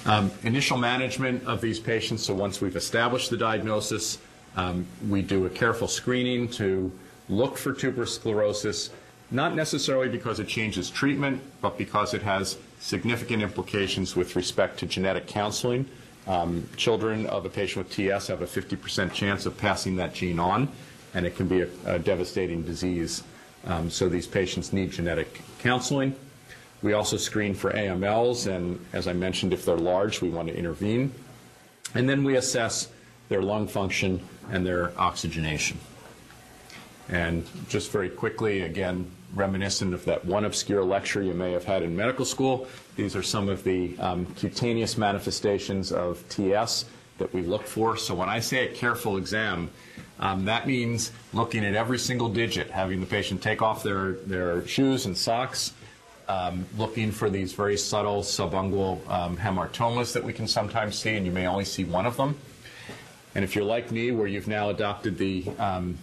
Um, initial management of these patients, so once we've established the diagnosis, um, we do a careful screening to look for tuberous sclerosis, not necessarily because it changes treatment, but because it has significant implications with respect to genetic counseling. Um, children of a patient with TS have a 50% chance of passing that gene on, and it can be a, a devastating disease. Um, so these patients need genetic counseling. We also screen for AMLs, and as I mentioned, if they're large, we want to intervene. And then we assess their lung function and their oxygenation. And just very quickly, again, reminiscent of that one obscure lecture you may have had in medical school, these are some of the um, cutaneous manifestations of TS that we look for. So when I say a careful exam, um, that means looking at every single digit, having the patient take off their, their shoes and socks, um, looking for these very subtle subungual um, that we can sometimes see, and you may only see one of them. And if you're like me, where you've now adopted the, um,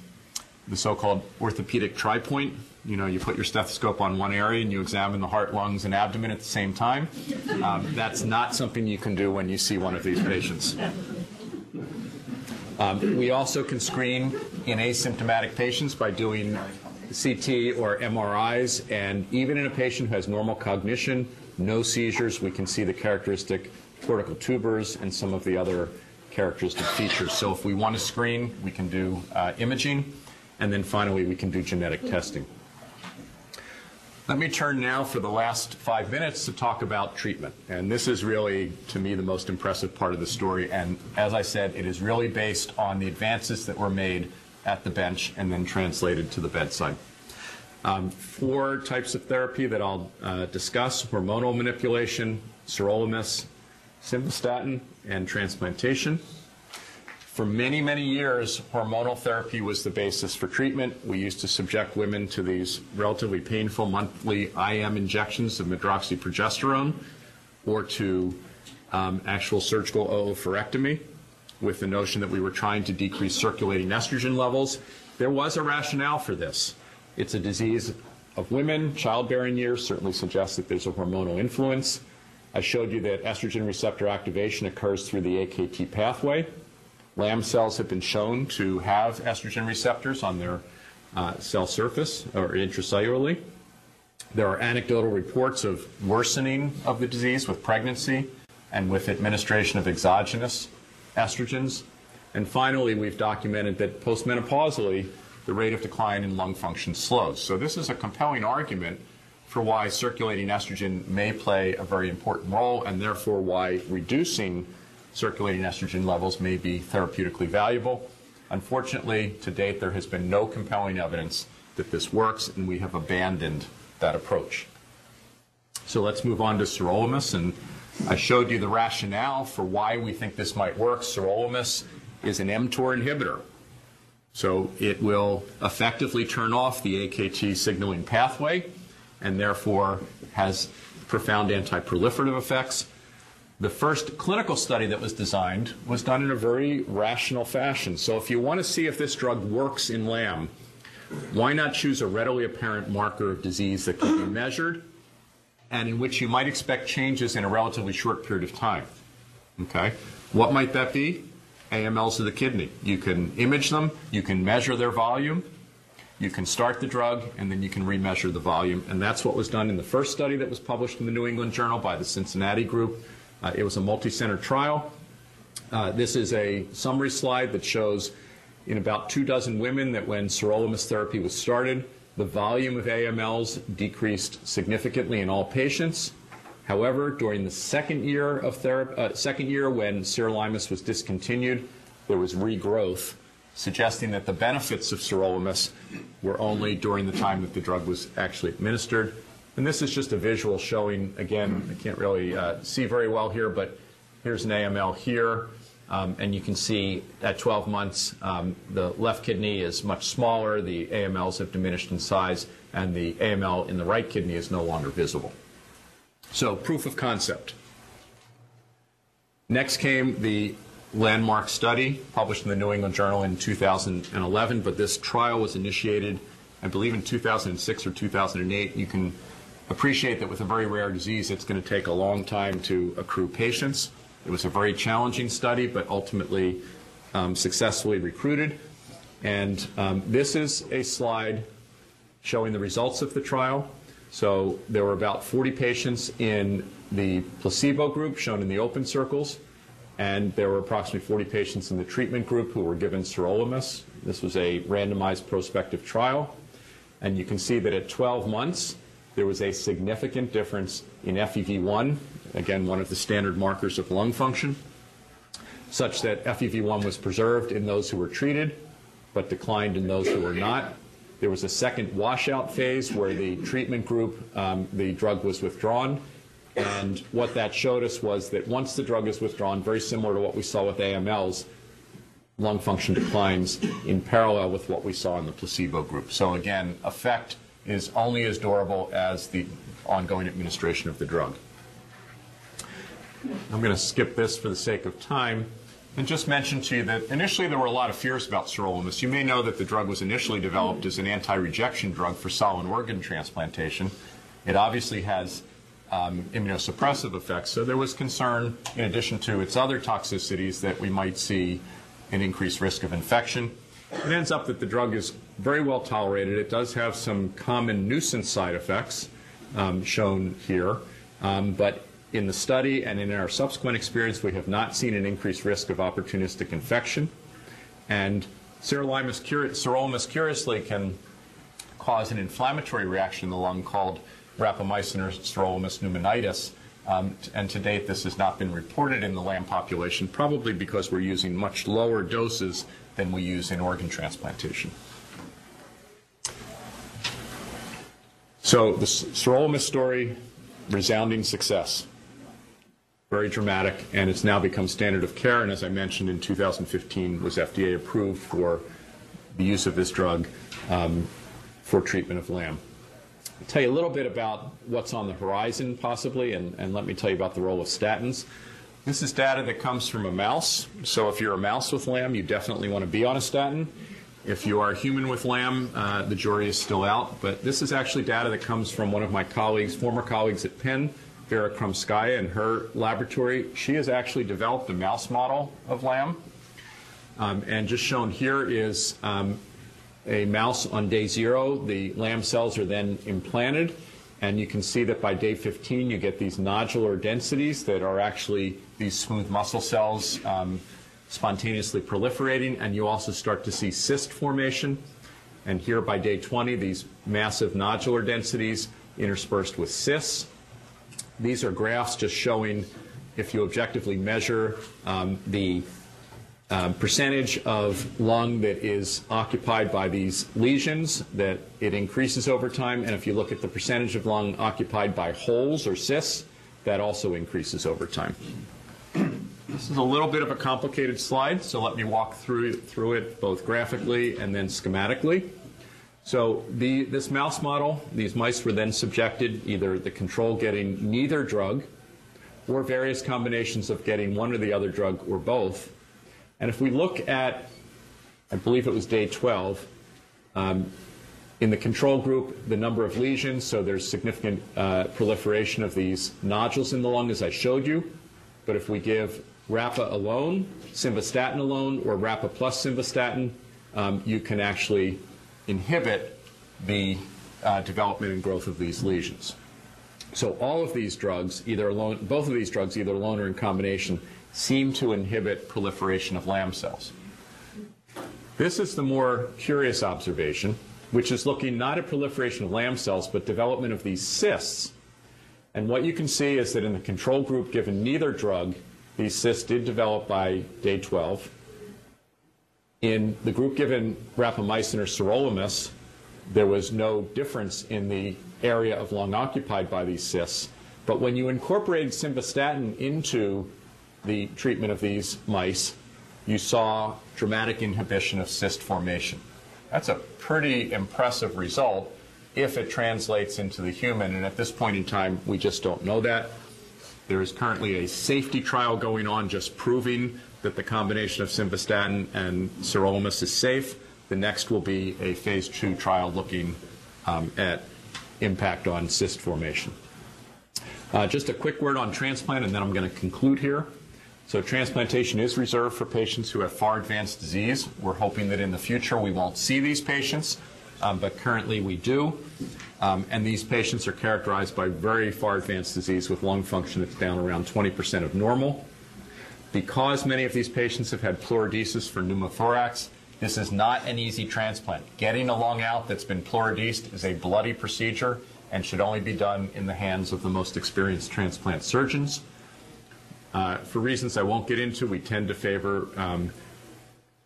the so-called orthopedic tripoint, you know, you put your stethoscope on one area and you examine the heart, lungs, and abdomen at the same time. Um, that's not something you can do when you see one of these patients. Um, we also can screen in asymptomatic patients by doing CT or MRIs, and even in a patient who has normal cognition, no seizures, we can see the characteristic cortical tubers and some of the other characteristic features. So if we want to screen, we can do uh, imaging, and then finally we can do genetic testing. Let me turn now for the last five minutes to talk about treatment. And this is really, to me, the most impressive part of the story. And as I said, it is really based on the advances that were made at the bench and then translated to the bedside. Um, four types of therapy that I'll uh, discuss hormonal manipulation, sirolimus, simvastatin, and transplantation. For many, many years, hormonal therapy was the basis for treatment. We used to subject women to these relatively painful monthly IM injections of medroxyprogesterone or to um, actual surgical oophorectomy with the notion that we were trying to decrease circulating estrogen levels. There was a rationale for this. It's a disease of women. Childbearing years certainly suggests that there's a hormonal influence. I showed you that estrogen receptor activation occurs through the AKT pathway. LAM cells have been shown to have estrogen receptors on their uh, cell surface or intracellularly. There are anecdotal reports of worsening of the disease with pregnancy and with administration of exogenous estrogens. And finally, we've documented that postmenopausally, the rate of decline in lung function slows. So this is a compelling argument for why circulating estrogen may play a very important role and therefore why reducing circulating estrogen levels may be therapeutically valuable. Unfortunately, to date, there has been no compelling evidence that this works, and we have abandoned that approach. So let's move on to sirolimus, and I showed you the rationale for why we think this might work. Sirolimus is an mTOR inhibitor. So it will effectively turn off the AKT signaling pathway and therefore has profound anti-proliferative effects. The first clinical study that was designed was done in a very rational fashion. So if you want to see if this drug works in LAM, why not choose a readily apparent marker of disease that can be measured and in which you might expect changes in a relatively short period of time? Okay? What might that be? AMLs of the kidney. You can image them, you can measure their volume, you can start the drug, and then you can remeasure the volume. And that's what was done in the first study that was published in the New England Journal by the Cincinnati group. Uh, it was a multi-center trial. Uh, this is a summary slide that shows in about two dozen women that when sirolimus therapy was started, the volume of AMLs decreased significantly in all patients. However, during the second year of therapy, uh, second year when sirolimus was discontinued, there was regrowth, suggesting that the benefits of sirolimus were only during the time that the drug was actually administered. And this is just a visual showing, again, I can't really uh, see very well here, but here's an AML here. Um, and you can see at 12 months, um, the left kidney is much smaller, the AMLs have diminished in size, and the AML in the right kidney is no longer visible. So, proof of concept. Next came the landmark study published in the New England Journal in 2011, but this trial was initiated, I believe, in 2006 or 2008. You can appreciate that with a very rare disease, it's going to take a long time to accrue patients. It was a very challenging study, but ultimately um, successfully recruited. And um, this is a slide showing the results of the trial. So there were about 40 patients in the placebo group, shown in the open circles, and there were approximately 40 patients in the treatment group who were given sirolimus. This was a randomized prospective trial. And you can see that at 12 months, there was a significant difference in FEV1, again, one of the standard markers of lung function, such that FEV1 was preserved in those who were treated, but declined in those who were not. There was a second washout phase where the treatment group, um, the drug was withdrawn. And what that showed us was that once the drug is withdrawn, very similar to what we saw with AMLs, lung function declines in parallel with what we saw in the placebo group. So again, effect is only as durable as the ongoing administration of the drug. I'm going to skip this for the sake of time and just mention to you that initially there were a lot of fears about sirolimus. You may know that the drug was initially developed as an anti-rejection drug for solid organ transplantation. It obviously has um, immunosuppressive effects, so there was concern, in addition to its other toxicities, that we might see an increased risk of infection. It ends up that the drug is very well tolerated. It does have some common nuisance side effects um, shown here, um, but in the study and in our subsequent experience, we have not seen an increased risk of opportunistic infection. And sirolimus curiously can cause an inflammatory reaction in the lung called rapamycin or sirolimus pneumonitis. Um, and to date, this has not been reported in the LAM population, probably because we're using much lower doses than we use in organ transplantation. So the sirolimus story, resounding success very dramatic, and it's now become standard of care. And as I mentioned, in 2015 was FDA approved for the use of this drug um, for treatment of LAM. Tell you a little bit about what's on the horizon, possibly, and, and let me tell you about the role of statins. This is data that comes from a mouse. So if you're a mouse with LAM, you definitely want to be on a statin. If you are a human with LAM, uh, the jury is still out. But this is actually data that comes from one of my colleagues, former colleagues at Penn, Vera Krymskaya in her laboratory, she has actually developed a mouse model of LAM. Um, and just shown here is um, a mouse on day zero. The LAM cells are then implanted. And you can see that by day 15, you get these nodular densities that are actually these smooth muscle cells um, spontaneously proliferating. And you also start to see cyst formation. And here by day 20, these massive nodular densities interspersed with cysts. These are graphs just showing if you objectively measure um, the um, percentage of lung that is occupied by these lesions, that it increases over time. And if you look at the percentage of lung occupied by holes or cysts, that also increases over time. This is a little bit of a complicated slide, so let me walk through, through it both graphically and then schematically. So the, this mouse model, these mice were then subjected either the control getting neither drug or various combinations of getting one or the other drug or both. And if we look at, I believe it was day 12, um, in the control group, the number of lesions, so there's significant uh, proliferation of these nodules in the lung, as I showed you. But if we give RAPA alone, simvastatin alone, or RAPA plus simvastatin, um, you can actually inhibit the uh, development and growth of these lesions. So all of these drugs, either alone, both of these drugs, either alone or in combination, seem to inhibit proliferation of LAM cells. This is the more curious observation, which is looking not at proliferation of LAM cells, but development of these cysts. And what you can see is that in the control group given neither drug, these cysts did develop by day 12. In the group given rapamycin or sirolimus, there was no difference in the area of lung occupied by these cysts. But when you incorporated simvastatin into the treatment of these mice, you saw dramatic inhibition of cyst formation. That's a pretty impressive result if it translates into the human, and at this point in time, we just don't know that. There is currently a safety trial going on just proving that the combination of simvastatin and sirolimus is safe. The next will be a phase two trial looking um, at impact on cyst formation. Uh, just a quick word on transplant, and then I'm going to conclude here. So, transplantation is reserved for patients who have far advanced disease. We're hoping that in the future we won't see these patients, um, but currently we do. Um, and these patients are characterized by very far advanced disease with lung function that's down around 20% of normal. Because many of these patients have had pleurodesis for pneumothorax, this is not an easy transplant. Getting a lung out that's been pleurodesed is a bloody procedure and should only be done in the hands of the most experienced transplant surgeons. Uh, for reasons I won't get into, we tend to favor um,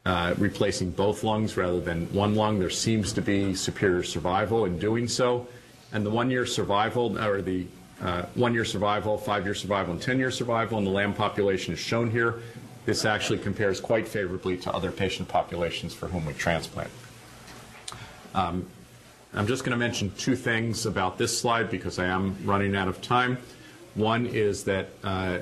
uh, replacing both lungs rather than one lung. There seems to be superior survival in doing so. And the one year survival, or the uh, one year survival, five year survival, and 10 year survival in the LAM population is shown here. This actually compares quite favorably to other patient populations for whom we transplant. Um, I'm just going to mention two things about this slide because I am running out of time. One is that uh,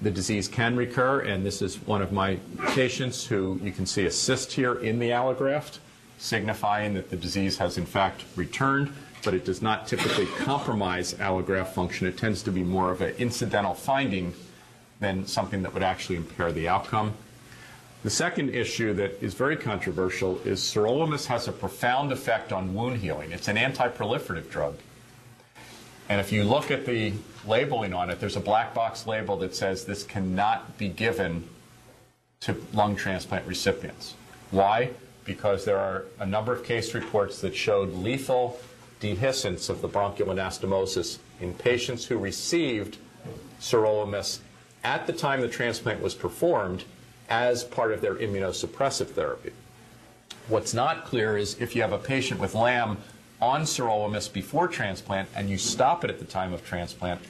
the disease can recur, and this is one of my patients who you can see a cyst here in the allograft, signifying that the disease has in fact returned, but it does not typically compromise allograft function. It tends to be more of an incidental finding than something that would actually impair the outcome. The second issue that is very controversial is sirolimus has a profound effect on wound healing. It's an anti-proliferative drug. And if you look at the labeling on it, there's a black box label that says this cannot be given to lung transplant recipients. Why? Because there are a number of case reports that showed lethal dehiscence of the bronchial anastomosis in patients who received sirolimus at the time the transplant was performed as part of their immunosuppressive therapy. What's not clear is if you have a patient with LAM on sirolimus before transplant and you stop it at the time of transplant,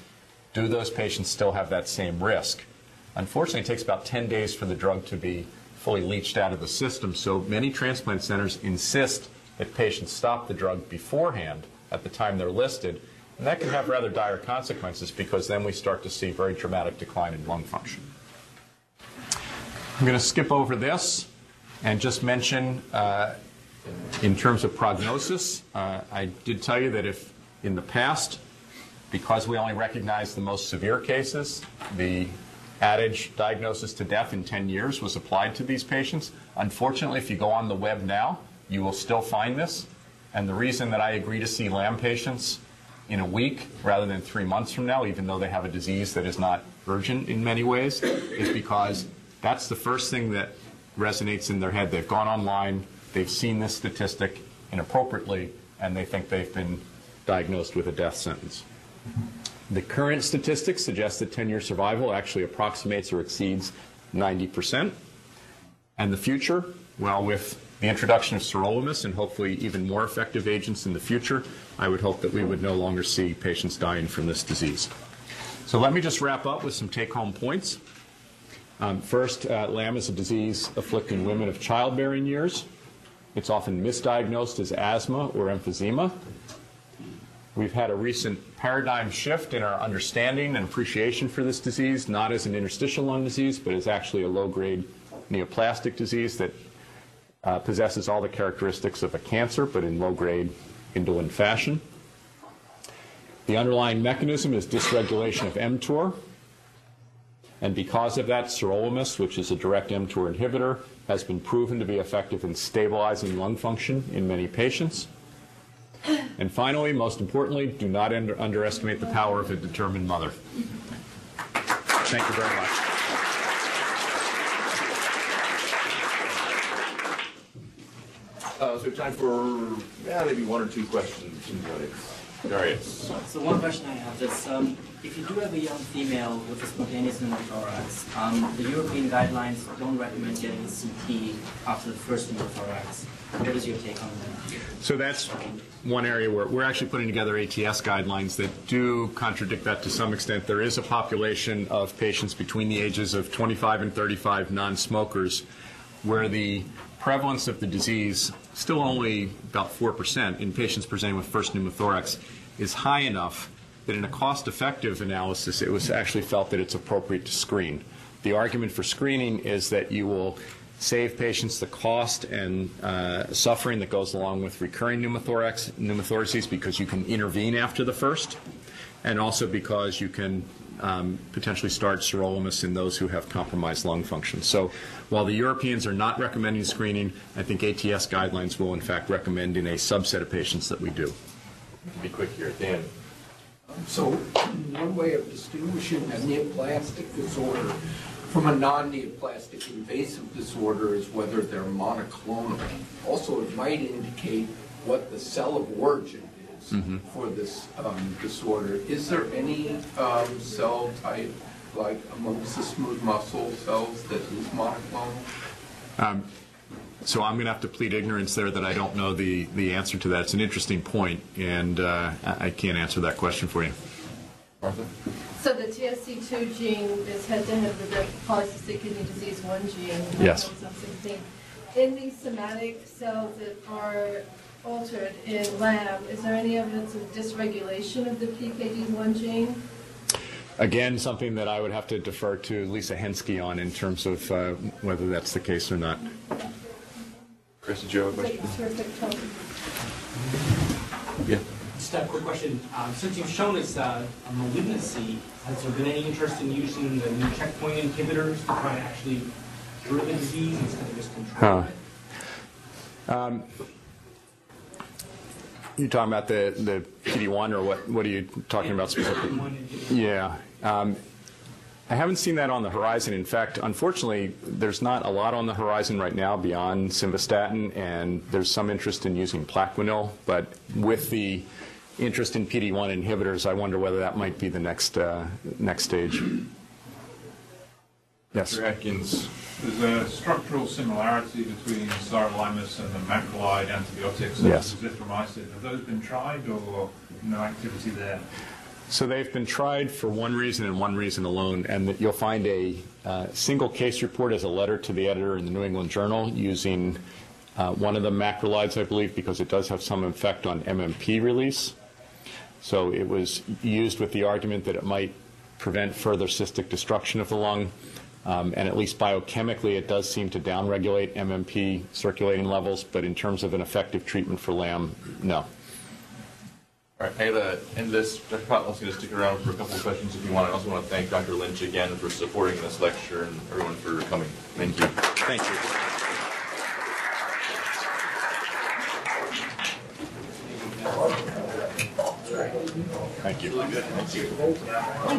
do those patients still have that same risk? Unfortunately, it takes about 10 days for the drug to be fully leached out of the system, so many transplant centers insist that patients stop the drug beforehand at the time they're listed, and that can have rather dire consequences because then we start to see very dramatic decline in lung function. I'm going to skip over this and just mention uh, in terms of prognosis, uh, I did tell you that if in the past, because we only recognized the most severe cases, the adage diagnosis to death in 10 years was applied to these patients. Unfortunately, if you go on the web now, you will still find this. And the reason that I agree to see LAM patients in a week rather than three months from now, even though they have a disease that is not urgent in many ways, is because that's the first thing that resonates in their head. They've gone online, they've seen this statistic inappropriately, and they think they've been diagnosed with a death sentence. The current statistics suggest that 10 year survival actually approximates or exceeds 90%. And the future, well, with the introduction of sirolimus and hopefully even more effective agents in the future, I would hope that we would no longer see patients dying from this disease. So let me just wrap up with some take home points. Um, first, uh, LAM is a disease afflicting women of childbearing years. It's often misdiagnosed as asthma or emphysema. We've had a recent paradigm shift in our understanding and appreciation for this disease, not as an interstitial lung disease, but as actually a low grade neoplastic disease that uh, possesses all the characteristics of a cancer, but in low grade indolent fashion. The underlying mechanism is dysregulation of mTOR. And because of that, sirolimus, which is a direct mTOR inhibitor, has been proven to be effective in stabilizing lung function in many patients. And finally, most importantly, do not under underestimate the power of a determined mother. Thank you very much. Uh, so time for yeah, maybe one or two questions So one question I have is, um, if you do have a young female with a spontaneous pneumothorax, um, the European guidelines don't recommend getting a CT after the first pneumothorax. What is your take on that? So that's one area where we're actually putting together ATS guidelines that do contradict that to some extent. There is a population of patients between the ages of 25 and 35 non-smokers where the prevalence of the disease, still only about 4% in patients presenting with first pneumothorax, is high enough that in a cost-effective analysis, it was actually felt that it's appropriate to screen. The argument for screening is that you will save patients the cost and uh, suffering that goes along with recurring pneumothorax, pneumothoraces because you can intervene after the first, and also because you can um, potentially start sirolimus in those who have compromised lung function. So while the Europeans are not recommending screening, I think ATS guidelines will in fact recommend in a subset of patients that we do. Be quick here, Dan. So one way of distinguishing a neoplastic disorder from a non-neoplastic invasive disorder is whether they're monoclonal. Also, it might indicate what the cell of origin is for this um, disorder. Is there any um, cell type, like amongst the smooth muscle cells, that is monoclonal? So I'm going to have to plead ignorance there that I don't know the, the answer to that. It's an interesting point, and uh, I I can't answer that question for you. Martha? So the TSC2 gene is head-to-head with the polycystic kidney disease 1 gene. Yes. Same thing. In these somatic cells that are altered in LAM, is there any evidence of dysregulation of the PKD1 gene? Again, something that I would have to defer to Lisa Henske on in terms of uh, whether that's the case or not. Chris, did you have a Like question? Yeah. Just a quick question. Um, Since you've shown us uh, a malignancy, has there been any interest in using the new checkpoint inhibitors to try to actually cure the instead of just control Huh. it? You talking about the, the PD-1, or what, what are you talking about specifically? Yeah. Um, I haven't seen that on the horizon. In fact, unfortunately, there's not a lot on the horizon right now beyond simvastatin, and there's some interest in using Plaquenil. But with the interest in PD-1 inhibitors, I wonder whether that might be the next uh, next stage. Yes. Dr. Atkins, There's a structural similarity between sirolimus and the macrolide antibiotics, Yes. azithromycin. Have those been tried or no activity there? So they've been tried for one reason and one reason alone, and that you'll find a uh, single case report as a letter to the editor in the New England Journal using uh, one of the macrolides, I believe, because it does have some effect on MMP release. So it was used with the argument that it might prevent further cystic destruction of the lung, um, and at least biochemically, it does seem to downregulate MMP circulating levels, but in terms of an effective treatment for LAM, no. All right, I gotta end this. Dr. Kotloff's gonna stick around for a couple of questions if you want. I also want to thank Dr. Lynch again for supporting this lecture and everyone for coming. Thank you. Thank you. Thank you. Thank you.